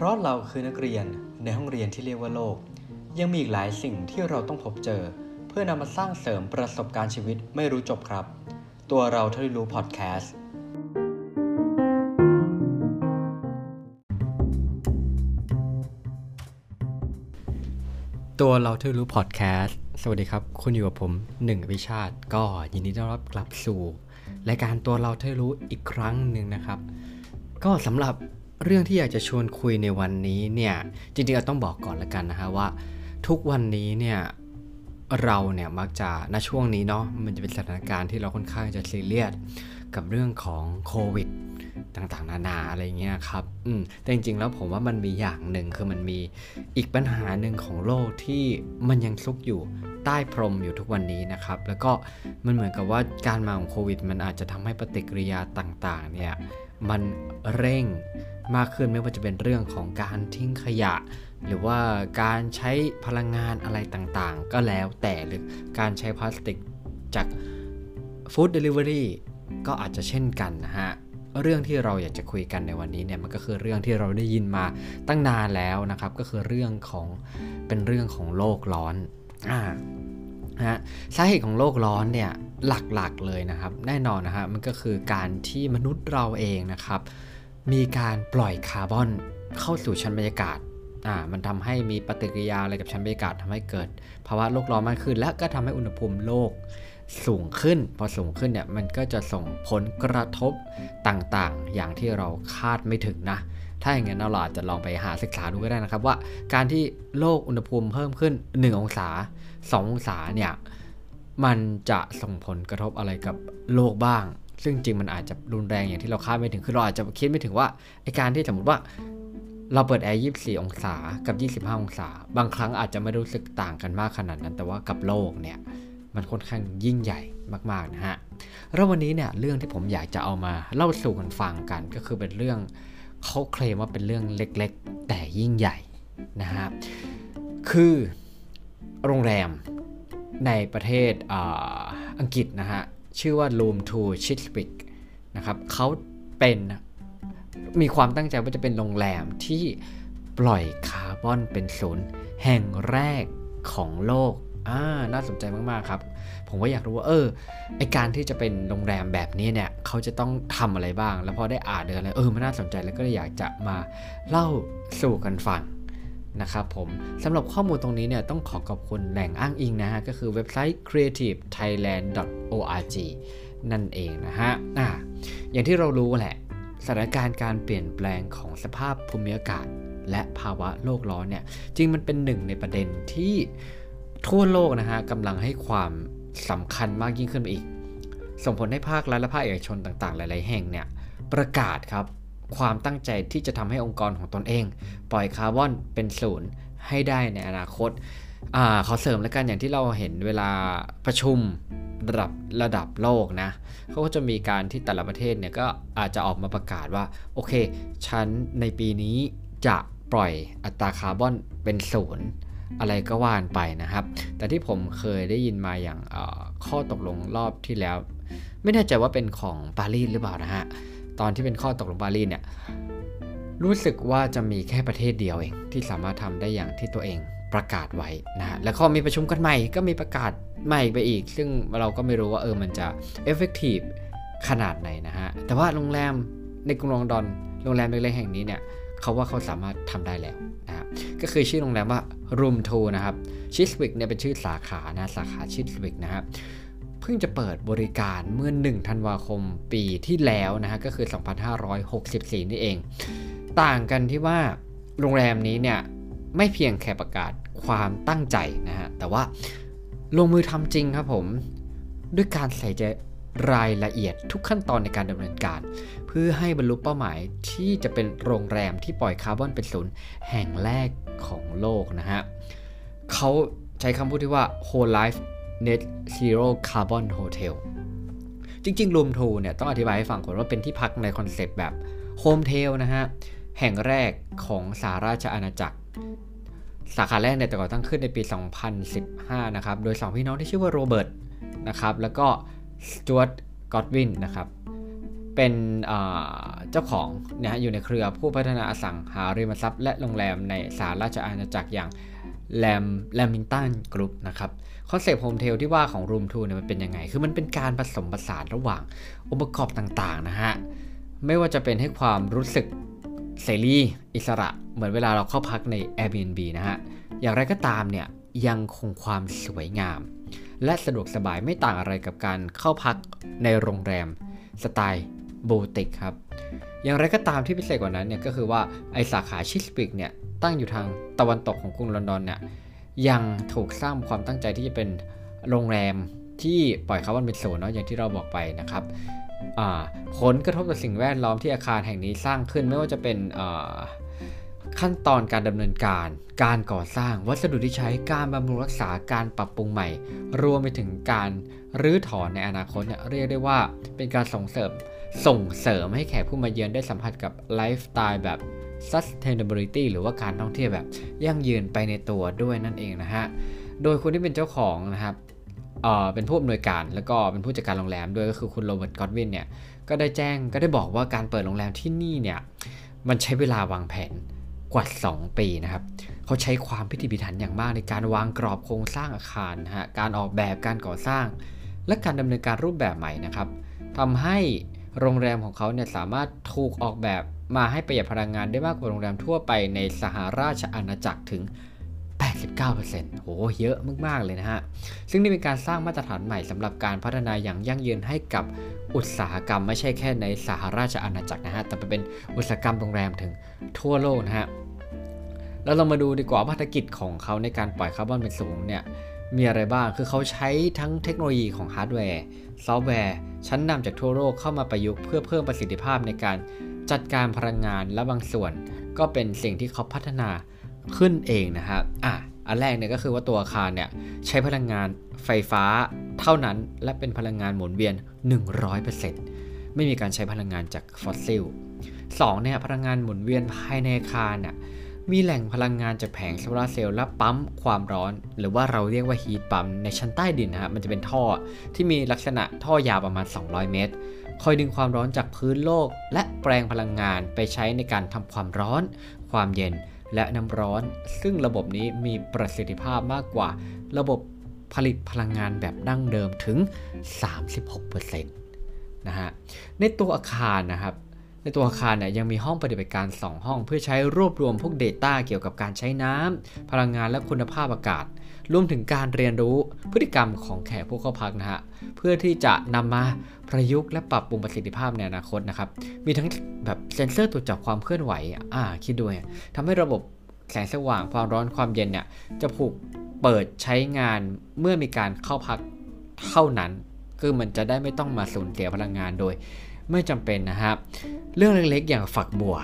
เพราะเราคือนักเรียนในห้องเรียนที่เรียกว่าโลก ยังมีอีกหลายสิ่งที่เราต้องพบเจอ เพื่อนำมาสร้างเสริมประสบการณ์ชีวิตไม่รู้จบครับ ตัวเราเท่าที่รู้พอดแคสต์ตัวเราที่รู้พอดแคสต์ สวัสดีครับ คุณอยู่กับผมหนึ่งวิชาติ ก็ยินดีต้อนรับกลับสู่รายการตัวเราที่รู้อีกครั้งหนึ่งนะครับ ก็สำหรับ เรื่องที่อยากจะชวนคุยในวันนี้เนี่ยจริงๆเราต้องบอกก่อนละกันนะฮะว่า ทุกวันนี้เนี่ยเราเนี่ยมักจะณช่วงนี้เนาะมันจะเป็นสถานการณ์ที่เราค่อนข้างจะซีเรียสกับเรื่องของโควิดต่างๆ นานาอะไรเงี้ยครับอืมแต่จริงๆแล้วผมว่ามันมีอย่างหนึ่งคือมันมีอีกปัญหาหนึ่งของโลกที่มันยังซุกอยู่ใต้พรมอยู่ทุกวันนี้นะครับ แล้วก็มันเหมือนกับว่าการมาของโควิด มันอาจจะทำให้ปฏิกิริยาต่างๆ เนี่ย มันเร่งมากขึ้นไม่ว่าจะเป็นเรื่องของการทิ้งขยะ หรือว่าการใช้พลังงานอะไรต่างๆ ก็แล้วแต่หรือการใช้พลาสติกจากฟู้ดเดลิเวอรี่ก็อาจจะเช่นกันนะฮะเรื่องที่เราอยากจะคุยกันในวันนี้เนี่ยมันก็คือเรื่องที่เราได้ยินมาตั้งนานแล้วนะครับ ก็คือเรื่องของเป็นเรื่องของโลกร้อนอ่านะฮะสาเหตุของโลกร้อนเนี่ย หลักๆเลยนะครับ แน่นอนนะฮะมันก็คือการที่มนุษย์เราเองนะครับ มีการปล่อยคาร์บอนเข้าสู่ชั้นบรรยากาศอ่ามันทำให้มีปฏิกิริยาอะไรกับชั้นบรรยากาศทำให้เกิดภาวะโลกร้อนมากขึ้น และก็ทำให้อุณหภูมิโลกสูงขึ้น พอสูงขึ้นเนี่ยมันก็จะส่งผลกระทบต่างๆ อย่างที่เราคาดไม่ถึงนะ ถ้าอย่างนั้นเราอาจจะลองไปหาศึกษาดูก็ได้นะครับว่า การที่โลกอุณหภูมิเพิ่มขึ้น 1 องศา 2 องศาเนี่ย มันจะส่งผลกระทบอะไรกับโลกบ้าง ซึ่งจริงมันอาจจะรุนแรงอย่างที่เราคาดไม่ถึง คือเราอาจจะคิดไม่ถึงว่าไอการที่สมมติว่าเราเปิดแอร์ 24 องศา กับ 25 องศา บางครั้งอาจจะไม่รู้สึกต่างกันมากขนาดนั้น แต่ว่ากับโลกเนี่ย มันค่อนข้างยิ่งใหญ่มาก ๆ นะฮะ แล้ววันนี้เนี่ยเรื่องที่ผมอยากจะเอามาเล่าสู่กันฟังกัน ก็คือเป็นเรื่องเขาเคลมว่าเป็นเรื่องเล็ก ๆ แต่ยิ่งใหญ่นะฮะ คือโรงแรม ในประเทศออังกฤษนะฮะ ชื่อว่า Room to c h i s w i c k นะครับเขาเป็นมีความตั้งใจว่าจะเป็นโรงแรมที่ปล่อยคาร์บอนเป็นศูนย์แห่งแรกของโลกอ่าน่าสนใจมาก ๆ ครับ ผมก็อยากรู้ว่า เออไอการที่จะเป็นโรงแรมแบบนี้เนี่ย เขาจะต้องทำอะไรบ้าง แล้วพอได้อ่านเดือนแล้วเออมันน่าสนใจแล้วก็เลยอยากจะมาเล่าสู่กันฟัง นะครับผมสำหรับข้อมูลตรงนี้เนี่ยต้องขอขอบคุณแหล่งอ้างอิงนะฮะ ก็คือเว็บไซต์ creativethailand.org นั่นเองนะฮะอ่าอย่างที่เรารู้แหละ สถานการณ์การเปลี่ยนแปลงของสภาพภูมิอากาศ และภาวะโลกร้อนเนี่ยจริงมันเป็นหนึ่งในประเด็นที่ทั่วโลกนะฮะกำลังให้ความสำคัญมากยิ่งขึ้นไปอีก ส่งผลให้ภาครัฐและภาคเอกชนต่างๆ หลาย ๆ แห่งเนี่ยประกาศครับ ความตั้งใจที่จะทำให้องค์กรของตนเอง ปล่อยคาร์บอนเป็นศูนย์ให้ได้ในอนาคตอ่าขอเสริมแล้วกันอย่างที่เราเห็นเวลาประชุมระดับระดับโลกนะเขาก็จะมีการที่แต่ละประเทศเนี่ยก็อาจจะออกมาประกาศว่า โอเค ฉันในปีนี้จะปล่อยอัตราคาร์บอนเป็นศูนย์อะไรก็ว่านไปนะครับ แต่ที่ผมเคยได้ยินมาอย่างข้อตกลงรอบที่แล้ว ไม่แน่ใจว่าเป็นของปารีสหรือเปล่านะฮะ ตอนที่เป็นข้อตกลงปารีสเนี่ยรู้สึกว่าจะมีแค่ประเทศเดียวเองที่สามารถทำได้อย่างที่ตัวเองประกาศไว้นะฮะแล้วก็มีประชุมกันใหม่ก็มีประกาศใหม่ไปอีก ซึ่งเราก็ไม่รู้ว่าเออมันจะเอฟเฟกตีฟขนาดไหนนะฮะ แต่ว่าโรงแรมในกรุงลอนดอน โรงแรมเล็กๆแห่งนี้เนี่ยเขาว่าเขาสามารถทำได้แล้วนะฮะก็คือชื่อโรงแรมว่า Room 2นะครับชิสวิกเนี่ยเป็นชื่อสาขานะสาขาชิสวิกนะฮะเพิ่งจะเปิดบริการเมื่อ 1 ธันวาคมปีที่แล้วนะฮะก็คือ 2564 นี่เอง ต่างกันที่ว่าโรงแรมนี้เนี่ยไม่เพียงแค่ประกาศความตั้งใจนะฮะแต่ว่าลงมือทำจริงครับผม ด้วยการใส่ใจรายละเอียดทุกขั้นตอนในการดำเนินการ เพื่อให้บรรลุเป้าหมายที่จะเป็นโรงแรมที่ปล่อยคาร์บอนเป็นศูนย์แห่งแรกของโลกนะฮะเขาใช้คำพูดที่ว่า whole life net zero carbon hotel จริงๆ Room 2เนี่ยต้องอธิบายให้ฟังก่อนว่าเป็นที่พักในคอนเซปต์แบบ Home t ail นะฮะ แห่งแรกของสาราชอาณาจักร สาขาแรกเนี่ยแต่ก่อตั้งขึ้นในปี 2015 นะครับ โดย 2 พี่น้องที่ชื่อว่าโรเบิร์ตนะครับ แล้วก็สจวตกอดวินนะครับ เป็นเจ้าของนะฮะอยู่ในเครือผู้พัฒนาอสังหาริมทรัพย์และโรงแรมในสหราชอาณาจักรอย่าง แลม Lamington Group นะครับคอนเซปต์ hometel ที่ว่าของ Room2เนี่ยมันเป็นยังไง คือมันเป็นการผสมผสานระหว่างองค์ประกอบต่างๆนะฮะ ไม่ว่าจะเป็นให้ความรู้สึกเสรีอิสระ เหมือนเวลาเราเข้าพักใน Airbnb นะฮะ อย่างไรก็ตามเนี่ยยังคงความสวยงาม และสะดวกสบายไม่ต่างอะไรกับการเข้าพักในโรงแรม สไตล์บูติกครับ อย่างไรก็ตามที่พิเศษกว่านั้นเนี่ยก็คือว่าไอสาขา Chiswick เนี่ยตั้งอยู่ทางตะวันตกของกรุงลอนดอนเนี่ยยังถูกสร้างความตั้งใจที่จะเป็นโรงแรมที่ปล่อยคาร์บอนเป็นศูนย์เนาะอย่างที่เราบอกไปนะครับผลกระทบต่อสิ่งแวดล้อมที่อาคารแห่งนี้สร้างขึ้นไม่ว่าจะเป็นขั้นตอนการดำเนินการ การก่อสร้าง วัสดุที่ใช้ การบำรุงรักษา การปรับปรุงใหม่ รวมไปถึงการรื้อถอนในอนาคตเนี่ยเรียกได้ว่าเป็นการส่งเสริม ส่งเสริมให้แขกผู้มาเยือนได้สัมผัสกับไลฟ์สไตล์แบบ sustainability หรือว่าการท่องเที่ยวแบบยั่งยืนไปในตัวด้วยนั่นเองนะฮะ โดยคนที่เป็นเจ้าของนะครับเอ่อเป็นผู้อำนวยการแล้วก็เป็นผู้จัดการโรงแรมด้วยก็คือคุณโรเบิร์ตกอดวินเนี่ยก็ได้แจ้งก็ได้บอกว่าการเปิดโรงแรมที่นี่เนี่ยมันใช้เวลาวางแผนกว่า 2 ปีนะครับเขาใช้ความพิถีพิถันอย่างมากในการวางกรอบโครงสร้างอาคารนะฮะการออกแบบการก่อสร้าง และการดำเนินการรูปแบบใหม่นะครับทำให้ โรงแรมของเขาเนี่ยสามารถถูกออกแบบมาให้ประหยัดพลังงานได้มากกว่าโรงแรมทั่วไปในสหราชอาณาจักรถึง 89%โห เยอะมากๆเลยนะฮะ ซึ่งนี่เป็นการสร้างมาตรฐานใหม่สำหรับการพัฒนาอย่างยั่งยืนให้กับอุตสาหกรรมไม่ใช่แค่ในสหราชอาณาจักรนะฮะ แต่เป็นอุตสาหกรรมโรงแรมถึงทั่วโลกนะฮะ แล้วเรามาดูดีกว่าภารกิจของเขาในการปล่อยคาร์บอนเป็นศูนย์เนี่ย มีอะไรบ้าง คือเขาใช้ทั้งเทคโนโลยีของฮาร์ดแวร์ซอฟต์แวร์ ชั้นนำจากทั่วโลกเข้ามาประยุกต์เพื่อเพิ่มประสิทธิภาพในการจัดการพลังงานและบางส่วน ก็เป็นสิ่งที่เขาพัฒนาขึ้นเองนะครับอะอันแรกเนี่ยก็คือว่าตัวอาคารเนี่ยใช้พลังงานไฟฟ้าเท่านั้นและเป็นพลังงานหมุนเวียน 100%ไม่มีการใช้พลังงานจากฟอสซิล 2. เนี่ยพลังงานหมุนเวียนภายในอาคารเนี่ย มีแหล่งพลังงานจากแผงโซลาเซลล์และปั๊มความร้อน หรือว่าเราเรียกว่าฮีทปั๊มในชั้นใต้ดินนะครับมันจะเป็นท่อที่มีลักษณะท่อยาวประมาณ 200 เมตร คอยดึงความร้อนจากพื้นโลก และแปลงพลังงานไปใช้ในการทำความร้อน ความเย็นและน้ำร้อน ซึ่งระบบนี้มีประสิทธิภาพมากกว่า ระบบผลิตพลังงานแบบดั้งเดิมถึง 36%นะฮะในตัวอาคารนะครับ ในตัวอาคารเนี่ยยังมีห้องปฏิบัติการ 2 ห้อง เพื่อใช้รวบรวมพวก Data เกี่ยวกับการใช้น้ำพลังงานและคุณภาพอากาศ รวมถึงการเรียนรู้พฤติกรรมของแขกผู้เข้าพักนะฮะเพื่อที่จะนำมาประยุกต์และปรับปรุงประสิทธิภาพในอนาคตนะครับมีทั้งแบบเซ็นเซอร์ตรวจจับความเคลื่อนไหวอ่าคิดด้วยทำให้ระบบแสงสว่างความร้อนความเย็นเนี่ยจะผูกเปิดใช้งานเมื่อมีการเข้าพักเท่านั้น คือมันจะได้ไม่ต้องมาสูญเสียพลังงานโดย ไม่จำเป็นนะครับ เรื่องเล็กๆ อย่างฝักบัว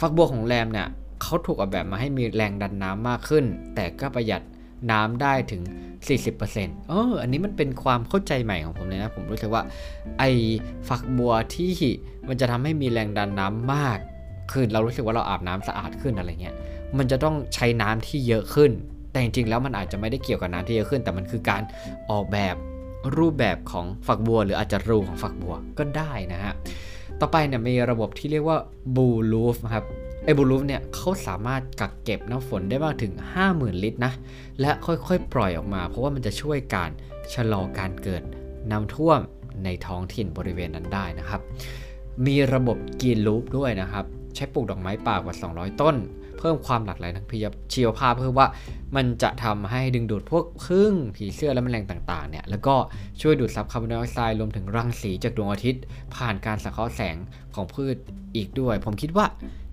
ฝักบัวของแรมเนี่ยเขาถูกออกแบบมาให้มีแรงดันน้ำมากขึ้น แต่ก็ประหยัดน้ำได้ถึง 40%เอออันนี้มันเป็นความเข้าใจใหม่ของผมเลยนะ ผมรู้สึกว่าไอ้ฝักบัวที่มันจะทำให้มีแรงดันน้ำมากขึ้นเรารู้สึกว่าเราอาบน้ำสะอาดขึ้นอะไรเงี้ย มันจะต้องใช้น้ำที่เยอะขึ้น แต่จริงๆแล้วมันอาจจะไม่ได้เกี่ยวกับน้ำที่เยอะขึ้น แต่มันคือการออกแบบ รูปแบบของฝักบัว หรืออาจจะรูของฝักบัวก็ได้นะฮะ ต่อไปเนี่ยมีระบบที่เรียกว่าบูลูฟครับไอ้บูลูฟเนี่ยเขาสามารถกักเก็บน้ำฝนได้มากถึง 50,000 ลิตรนะ และค่อยๆ ปล่อยออกมา เพราะว่ามันจะช่วยการชะลอการเกิดน้ำท่วมในท้องถิ่นบริเวณนั้นได้นะครับ มีระบบกีนลูปด้วยนะครับ ใช้ปลูกดอกไม้ป่ากว่า 200 ต้น พิ่มความหลากหลายทางชีวภาพเพื่อว่ามันจะทำให้ดึงดูดพวกพึ่งผีเสื้อและแมลงต่างๆเนี่ยแล้วก็ช่วยดูดซับคาร์บอนไดออกไซด์รวมถึงรังสีจากดวงอาทิตย์ ผ่านการสังเคราะห์แสงของพืชอีกด้วย ผมคิดว่า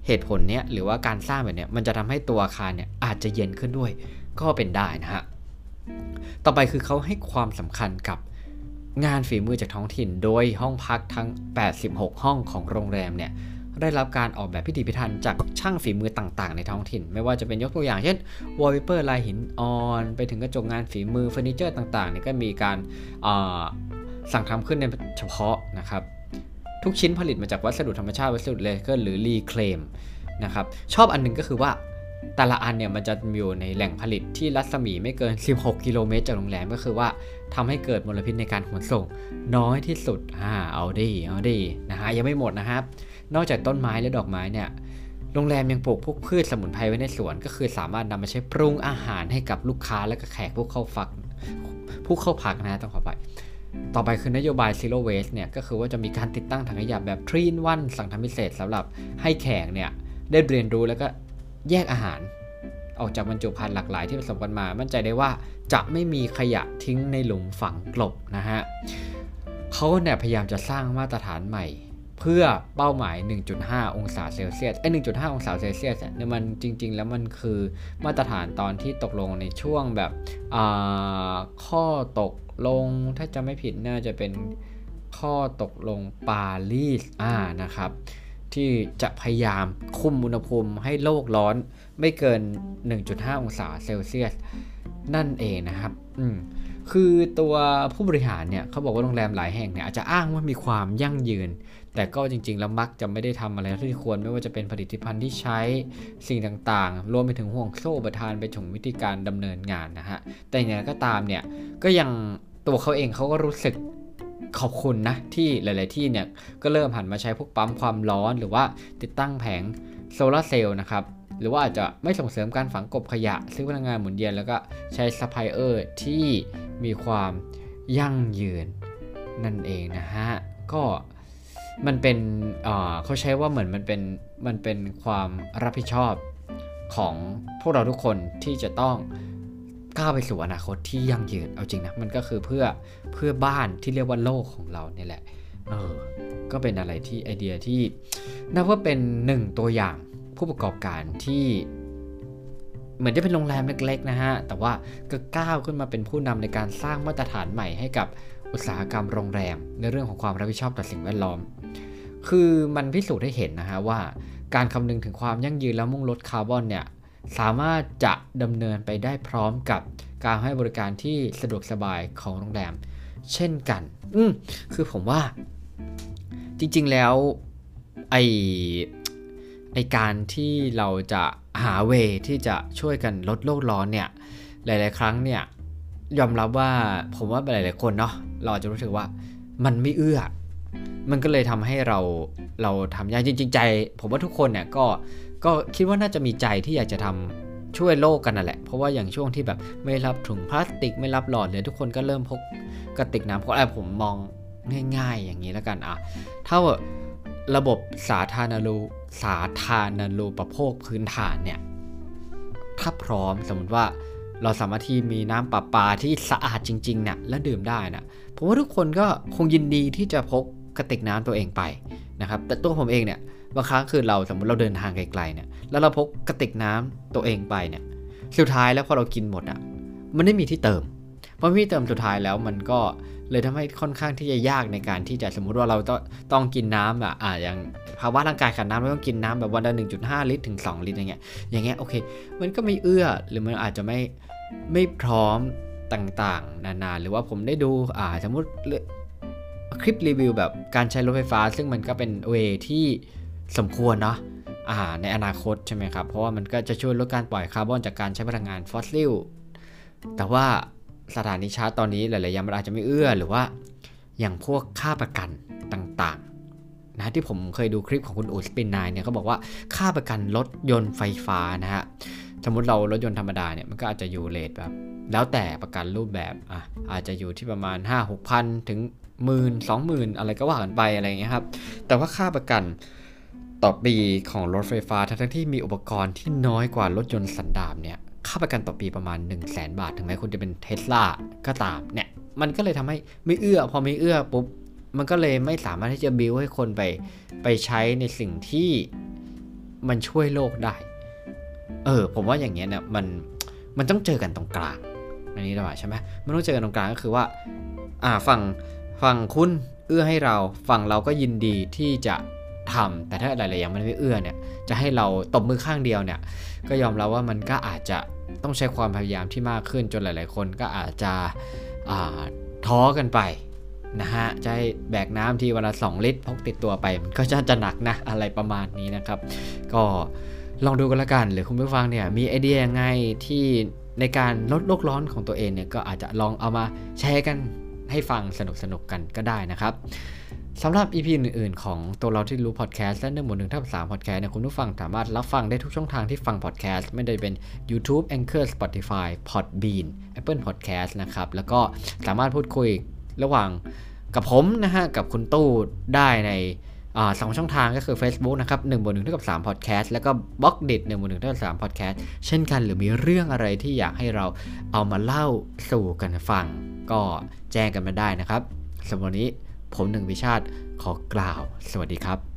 เหตุผลเนี้ยหรือว่าการสร้างแบบเนี้ยมันจะทำให้ตัวอาคารเนี่ยอาจจะเย็นขึ้นด้วยก็เป็นได้นะฮะต่อไปคือเขาให้ความสำคัญกับงานฝีมือจากท้องถิ่น โดยห้องพักทั้ง 86 ห้องของโรงแรมเนี่ย ได้รับการออกแบบพิถีพิถันจากช่างฝีมือต่างๆ ในท้องถิ่น ไม่ว่าจะเป็นยกตัวอย่างเช่นวอลเปเปอร์ลายหินอ่อน ไปถึงกระจกงานฝีมือเฟอร์นิเจอร์ต่างๆเนี่ยก็มีการสั่งทำขึ้นในเฉพาะนะครับ ทุกชิ้นผลิตมาจากวัสดุธรรมชาติวัสดุเลเกอร์หรือ reclaim นะครับชอบอันนึงก็คือว่าแต่ละอันเนี่ยมันจะอยู่ในแหล่งผลิตที่รัศมีไม่เกิน 16 กิโลเมตรจากโรงแรมก็คือว่าทำให้เกิดมลพิษในการขนส่ง น้อยที่สุดอ่าเอาดีเอาดีนะฮะยังไม่หมดนะครับ นอกจากต้นไม้และดอกไม้เนี่ยโรงแรมยังปลูกพวกพืชสมุนไพรไว้ในสวน ก็คือสามารถนำมาใช้ปรุงอาหารให้กับลูกค้าและก็แขกผู้เข้าพักผู้เข้าพักนะต้องขอไปต่อไปคือนโยบาย Zero Waste เนี่ยก็คือว่าจะมีการติดตั้งถังขยะแบบทรีนวันสั่งทำพิเศษสำหรับให้แขกเนี่ยได้เรียนรู้แล้วก็แยกอาหาร ออกจากบรรจุภัณฑ์หลากหลายที่ผสมกันมา มั่นใจได้ว่าจะไม่มีขยะทิ้งในหลุมฝังกลบนะฮะเขาเนี่ยพยายามจะสร้างมาตรฐานใหม่ เพื่อเป้าหมาย 1.5 องศาเซลเซียสไอ้1.5 องศาเซลเซียสเนี่ยมันจริง ๆ แล้วมันคือมาตรฐานตอนที่ตกลงในช่วงแบบข้อตกลงถ้าจะไม่ผิดน่าจะเป็นข้อตกลงปารีสอ่านะครับที่จะพยายามคุมอุณหภูมิให้โลกร้อนไม่เกิน 1.5 องศาเซลเซียส นั่นเองนะครับอืมคือตัวผู้บริหารเนี่ยเขาบอกว่าโรงแรมหลายแห่งเนี่ยอาจจะอ้างว่ามีความยั่งยืน แต่ก็จริง ๆ แล้วมักจะไม่ได้ทำอะไรที่ควรไม่ว่าจะเป็นผลิตภัณฑ์ที่ใช้สิ่งต่างๆ รวมไปถึงห่วงโซ่อุปทานไปถึงวิธีการดำเนินงานนะฮะ แต่อย่างไรก็ตามเนี่ยก็ยังตัวเขาเองเขาก็รู้สึกขอบคุณนะ ที่หลาย ๆ ที่เนี่ยก็เริ่มหันมาใช้พวกปั๊มความร้อนหรือว่าติดตั้งแผงโซลาเซลล์นะครับหรือว่าอาจจะไม่ส่งเสริมการฝังกลบขยะ ซื้อพลังงานหมุนเวียนแล้วก็ใช้ซัพพลายเออร์ที่มีความยั่งยืนนั่นเองนะฮะ ก็ มันเป็นเขาใช้ว่าเหมือนมันเป็นมันเป็นความรับผิดชอบของพวกเราทุกคนที่จะต้องก้าวไปสู่อนาคตที่ยั่งยืนเอาจริงนะมันก็คือเพื่อเพื่อบ้านที่เรียกว่าโลกของเราเนี่ยแหละเออก็เป็นอะไรที่ไอเดียที่นับว่าเป็นหนึ่งตัวอย่างผู้ประกอบการที่เหมือนจะเป็นโรงแรมเล็กๆนะฮะ แต่ว่าก็ก้าวขึ้นมาเป็นผู้นำในการสร้างมาตรฐานใหม่ให้กับอุตสาหกรรมโรงแรม ในเรื่องของความรับผิดชอบต่อสิ่งแวดล้อม คือมันพิสูจน์ให้เห็นนะฮะว่า การคำนึงถึงความยั่งยืนและมุ่งลดคาร์บอนเนี่ยสามารถจะดำเนินไปได้พร้อมกับการให้บริการที่สะดวกสบายของโรงแรม เช่นกัน อืมคือผมว่า จริงๆแล้วไอไอการที่เราจะหาเวที่จะช่วยกันลดโลกร้อนเนี่ย หลาย ๆ ครั้งเนี่ยยอมรับว่าผมว่าหลาย ๆ คนเนาะเราจะรู้สึกว่ามันไม่เอื้อ มันก็เลยทำให้เราเราทำยากจริง ๆ ใจ ผมว่าทุกคนเนี่ยก็ก็คิดว่าน่าจะมีใจที่อยากจะทำช่วยโลกกันนั่นแหละ เพราะว่าอย่างช่วงที่แบบไม่รับถุงพลาสติกไม่รับหลอดเลยทุกคนก็เริ่มพกกระติกน้ำเพราะอะไรผมมองง่าย ๆ อย่างนี้แล้วกันอะถ้าระบบสาธารณรูสาธารณูปโภคพื้นฐานเนี่ยถ้าพร้อมสมมติว่าเราสามารถที่มีน้ำประปาที่สะอาดจริงๆเนี่ยและดื่มได้นะผมว่าทุกคนก็คงยินดีที่จะพก กระติกน้ำตัวเองไปนะครับ แต่ตัวผมเองเนี่ยบางครั้งคือเราสมมติเราเดินทางไกลๆเนี่ยแล้วเราพกกระติกน้ำตัวเองไปเนี่ยสุดท้ายแล้วพอเรากินหมดอะ่ะมันไม่มีที่เติมพอไม่มีเติมสุดท้ายแล้วมันก็เลยทำให้ค่อนข้างที่จะยากในการที่จะสมมุติว่าเราต้องต้องกินน้ำอะอ่าอย่างภาวะร่างกายขาดน้ำเราต้องกินน้ำแบบวันละ1.5 ลิตรถึง 2 ลิตรอย่างเงี้ยอย่างเงี้ยโอเค มันก็ไม่เอื้อหรือมันอาจจะไม่ไม่พร้อมต่างๆ นานาหรือว่าผมได้ดูอ่าสมมติ คลิปรีวิวแบบการใช้รถไฟฟ้า ซึ่งมันก็เป็นเวที่สมควรเนาะอ่าในอนาคตใช่ไหมครับ เพราะว่ามันก็จะช่วยลดการปล่อยคาร์บอนจากการใช้พลังงานฟอสซิล แต่ว่าสถานีชาร์จตอนนี้หลายๆอย่างมันอาจจะไม่เอื้อหรือว่าอย่างพวกค่าประกันต่างๆนะที่ผมเคยดูคลิปของคุณอูสปินนายเนี่ยเขาบอกว่าค่าประกันรถยนต์ไฟฟ้านะฮะสมมติเรารถยนต์ธรรมดาเนี่ยมันก็อาจจะอยู่เลทแบบ แล้วแต่ประกันรูปแบบอะอาจจะอยู่ที่ประมาณ 5 6 0 0ถึง หมื่นสองหมื่นอะไรก็ว่ากันไปอะไรเงี้ยครับ แต่ว่าค่าประกันต่อปีของรถไฟฟ้าทั้งที่มีอุปกรณ์ที่น้อยกว่ารถยนต์สันดาปเนี่ยค่าประกันต่อปีประมาณ 1 0 0 0 0แบาท ถึงแม้คุณจะเป็นเทสลาก็ตามเนี่ยมันก็เลยทำให้ไม่เอื้อ พอไม่เอื้อปุ๊บมันก็เลยไม่สามารถที่จะบิวให้คนไปไปใช้ในสิ่งที่มันช่วยโลกได้ เออ ผมว่าอย่างเงี้ยเนี่ยมันมันต้องเจอกันตรงกลางอันนี้ได้ใช่ไหมมันต้องเจอกันตรงกลางก็คือว่า อ่าฝั่ง ฝั่งคุณเอื้อให้เราฝั่งเราก็ยินดีที่จะทำแต่ถ้าหลายๆอย่างมันไม่เอื้อเนี่ยจะให้เราตบมือข้างเดียวเนี่ยก็ยอมรับว่ามันก็อาจจะต้องใช้ความพยายามที่มากขึ้นจนหลาย ๆ คนก็อาจจะท้อกันไปนะฮะจะให้แบกน้ำที่วันละ 2 ลิตรพกติดตัวไปมันก็จะจะหนักนะอะไรประมาณนี้นะครับ ก็ลองดูกันละกัน หรือคุณผู้ฟังเนี่ยมีไอเดียยังไงที่ในการลดโลกร้อนของตัวเองเนี่ยก็อาจจะลองเอามาแชร์กัน ให้ฟังสนุกสนุกๆกันก็ได้นะครับสำหรับ EP อื่นๆ ของตัวเราที่รู้พอดแคสต์และหนึ่งหมดหนึ่งทับสามพอดแคสต์เนี่ยคุณผู้ฟังสามารถรับฟังได้ทุกช่องทางที่ฟังพอดแคสต์ไม่ได้เป็น YouTube Anchor Spotify Podbean Apple Podcast นะครับ แล้วก็สามารถพูดคุยระหว่างกับผมนะฮะกับคุณตู้ได้ใน สองช่องทางก็คือ Facebook นะครับหนึ่งบนหนึ่งเท่ากับสามพอดแคสต์แล้วก็บล็อกดิทหนึ่งบนหนึ่งเท่ากับสามพอดแคสต์เช่นกันหรือมีเรื่องอะไรที่อยากให้เราเอามาเล่าสู่กันฟัง ก็แจ้งกันมาได้นะครับสำหรับวันนี้ผมหนึ่งวิชาติขอกล่าว สวัสดีครับ